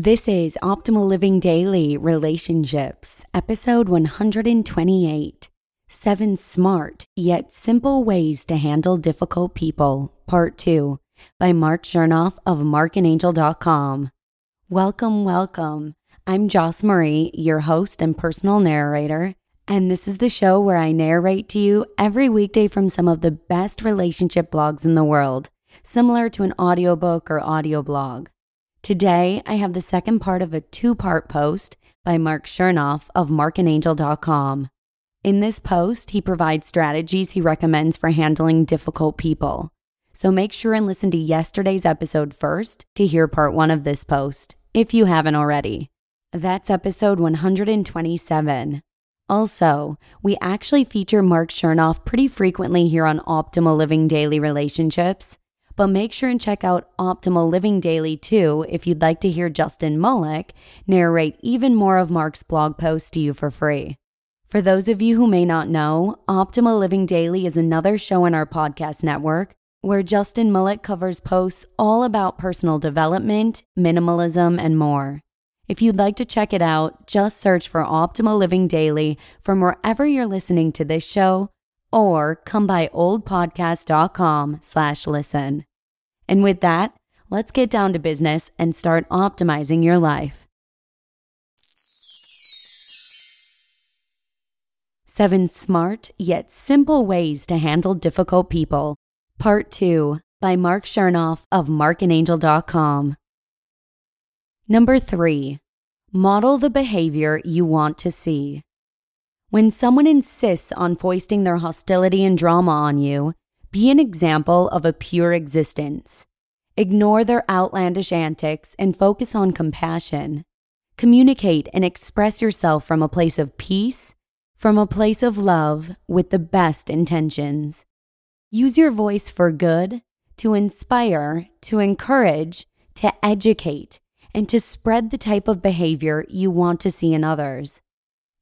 This is Optimal Living Daily Relationships, episode 128 Seven Smart Yet Simple Ways to Handle Difficult People, Part 2, by Mark Chernoff of markandangel.com. Welcome, welcome. I'm Joss Marie, your host and personal narrator, and this is the show where I narrate to you every weekday from some of the best relationship blogs in the world, similar to an audiobook or audio blog. Today, I have the second part of a two part post by Mark Chernoff of markandangel.com. In this post, he provides strategies he recommends for handling difficult people. So make sure and listen to yesterday's episode first to hear part one of this post, if you haven't already. That's episode 127. Also, we actually feature Mark Chernoff pretty frequently here on Optimal Living Daily Relationships but make sure and check out Optimal Living Daily too if you'd like to hear Justin Malik narrate even more of Mark's blog posts to you for free. For those of you who may not know, Optimal Living Daily is another show in our podcast network where Justin Malik covers posts all about personal development, minimalism, and more. If you'd like to check it out, just search for Optimal Living Daily from wherever you're listening to this show or come by oldpodcast.com slash listen. And with that, let's get down to business and start optimizing your life. Seven Smart Yet Simple Ways to Handle Difficult People, Part 2 by Mark Chernoff of markandangel.com. Number 3. Model the behavior you want to see. When someone insists on foisting their hostility and drama on you, be an example of a pure existence. Ignore their outlandish antics and focus on compassion. Communicate and express yourself from a place of peace, from a place of love, with the best intentions. Use your voice for good, to inspire, to encourage, to educate, and to spread the type of behavior you want to see in others.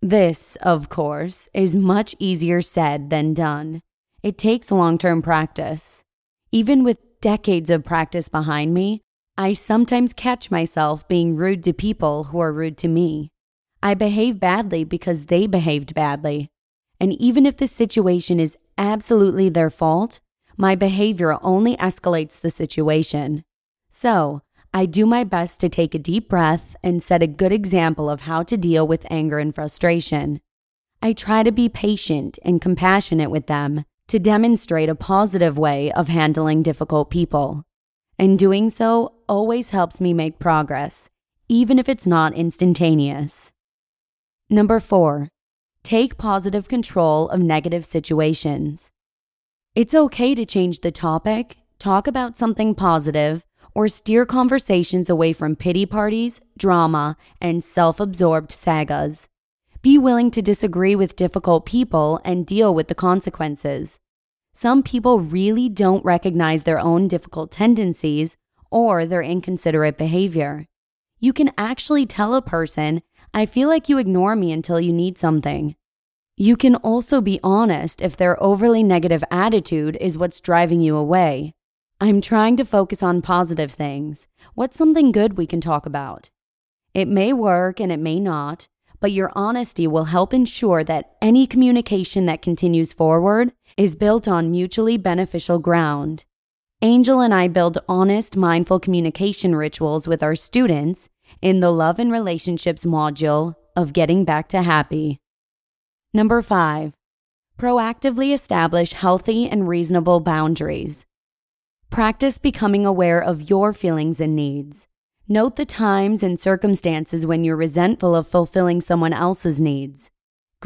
This, of course, is much easier said than done. It takes long term practice. Even with decades of practice behind me, I sometimes catch myself being rude to people who are rude to me. I behave badly because they behaved badly. And even if the situation is absolutely their fault, my behavior only escalates the situation. So, I do my best to take a deep breath and set a good example of how to deal with anger and frustration. I try to be patient and compassionate with them to demonstrate a positive way of handling difficult people. And doing so always helps me make progress, even if it's not instantaneous. Number four, take positive control of negative situations. It's okay to change the topic, talk about something positive, or steer conversations away from pity parties, drama, and self absorbed sagas. Be willing to disagree with difficult people and deal with the consequences. Some people really don't recognize their own difficult tendencies or their inconsiderate behavior. You can actually tell a person, I feel like you ignore me until you need something. You can also be honest if their overly negative attitude is what's driving you away. I'm trying to focus on positive things. What's something good we can talk about? It may work and it may not, but your honesty will help ensure that any communication that continues forward is built on mutually beneficial ground. Angel and I build honest, mindful communication rituals with our students in the Love and Relationships module of Getting Back to Happy. Number five, proactively establish healthy and reasonable boundaries. Practice becoming aware of your feelings and needs. Note the times and circumstances when you're resentful of fulfilling someone else's needs.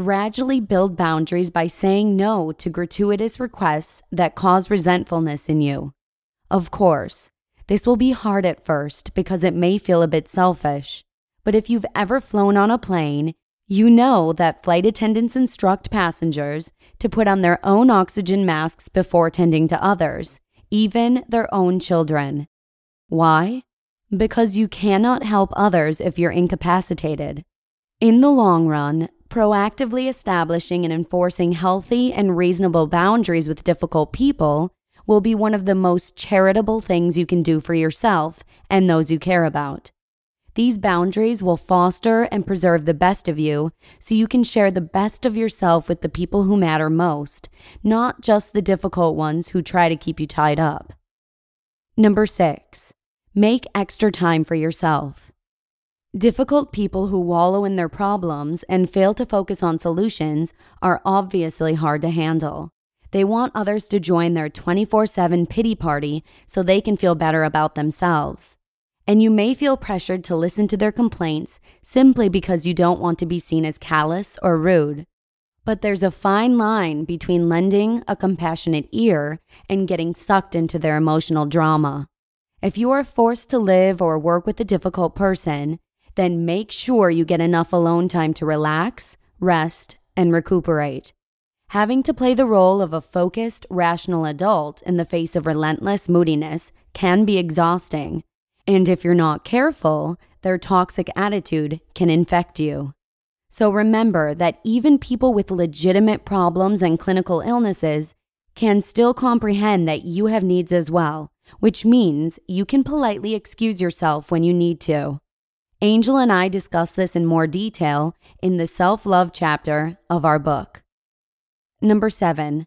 Gradually build boundaries by saying no to gratuitous requests that cause resentfulness in you. Of course, this will be hard at first because it may feel a bit selfish. But if you've ever flown on a plane, you know that flight attendants instruct passengers to put on their own oxygen masks before tending to others, even their own children. Why? Because you cannot help others if you're incapacitated. In the long run, proactively establishing and enforcing healthy and reasonable boundaries with difficult people will be one of the most charitable things you can do for yourself and those you care about. These boundaries will foster and preserve the best of you so you can share the best of yourself with the people who matter most, not just the difficult ones who try to keep you tied up. Number six, make extra time for yourself. Difficult people who wallow in their problems and fail to focus on solutions are obviously hard to handle. They want others to join their 24 7 pity party so they can feel better about themselves and you may feel pressured to listen to their complaints simply because you don't want to be seen as callous or rude. But there's a fine line between lending a compassionate ear and getting sucked into their emotional drama. If you are forced to live or work with a difficult person, then make sure you get enough alone time to relax, rest, and recuperate. Having to play the role of a focused, rational adult in the face of relentless moodiness can be exhausting and if you're not careful, their toxic attitude can infect you. So remember that even people with legitimate problems and clinical illnesses can still comprehend that you have needs as well, which means you can politely excuse yourself when you need to. Angel and I discuss this in more detail in the self love chapter of our book. Number seven,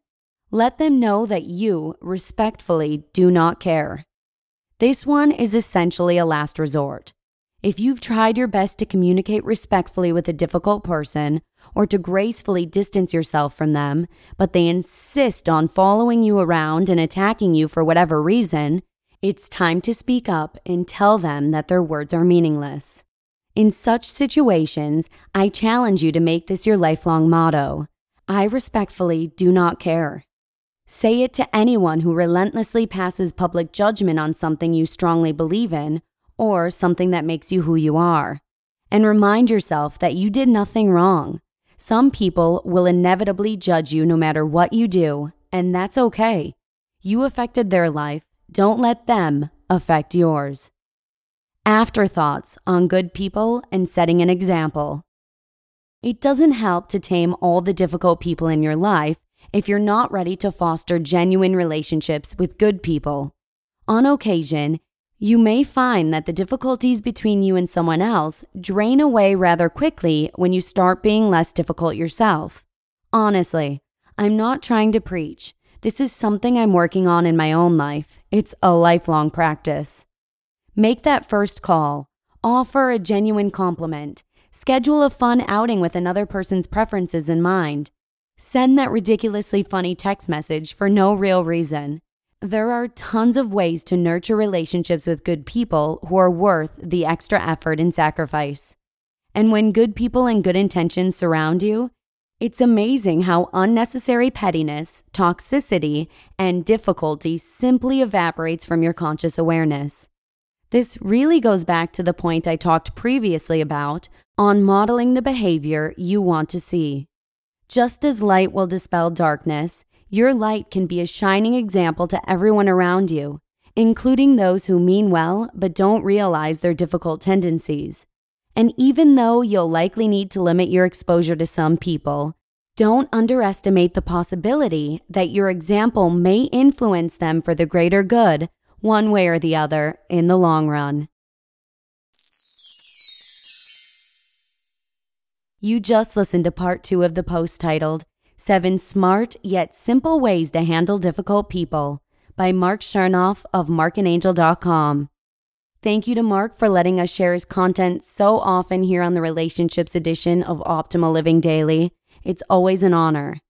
let them know that you respectfully do not care. This one is essentially a last resort. If you've tried your best to communicate respectfully with a difficult person or to gracefully distance yourself from them, but they insist on following you around and attacking you for whatever reason, it's time to speak up and tell them that their words are meaningless. In such situations, I challenge you to make this your lifelong motto I respectfully do not care. Say it to anyone who relentlessly passes public judgment on something you strongly believe in or something that makes you who you are. And remind yourself that you did nothing wrong. Some people will inevitably judge you no matter what you do, and that's okay. You affected their life, don't let them affect yours. Afterthoughts on good people and setting an example. It doesn't help to tame all the difficult people in your life if you're not ready to foster genuine relationships with good people. On occasion, you may find that the difficulties between you and someone else drain away rather quickly when you start being less difficult yourself. Honestly, I'm not trying to preach. This is something I'm working on in my own life. It's a lifelong practice. Make that first call. Offer a genuine compliment. Schedule a fun outing with another person's preferences in mind. Send that ridiculously funny text message for no real reason. There are tons of ways to nurture relationships with good people who are worth the extra effort and sacrifice. And when good people and good intentions surround you, it's amazing how unnecessary pettiness, toxicity, and difficulty simply evaporates from your conscious awareness. This really goes back to the point I talked previously about on modeling the behavior you want to see. Just as light will dispel darkness, your light can be a shining example to everyone around you, including those who mean well but don't realize their difficult tendencies. And even though you'll likely need to limit your exposure to some people, don't underestimate the possibility that your example may influence them for the greater good, one way or the other, in the long run. You just listened to part two of the post titled Seven Smart Yet Simple Ways to Handle Difficult People by Mark Chernoff of markandangel.com. Thank you to Mark for letting us share his content so often here on the Relationships edition of Optimal Living Daily. It's always an honor.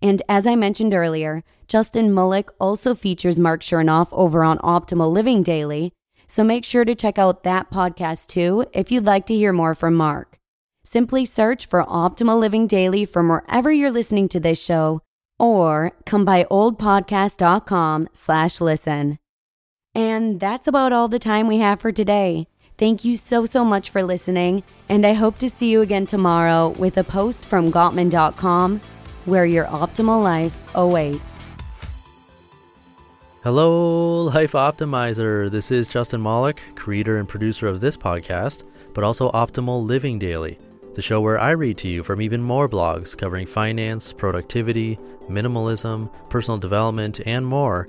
And as I mentioned earlier, Justin Malik also features Mark Chernoff over on Optimal Living Daily, so make sure to check out that podcast too if you'd like to hear more from Mark. Simply search for Optimal Living Daily from wherever you're listening to this show or come by oldpodcast.com slash listen. And that's about all the time we have for today. Thank you so, so much for listening, and I hope to see you again tomorrow with a post from Gottman.com where your optimal life awaits. Hello, Life Optimizer. This is Justin Malik, creator and producer of this podcast, but also Optimal Living Daily, the show where I read to you from even more blogs covering finance, productivity, minimalism, personal development, and more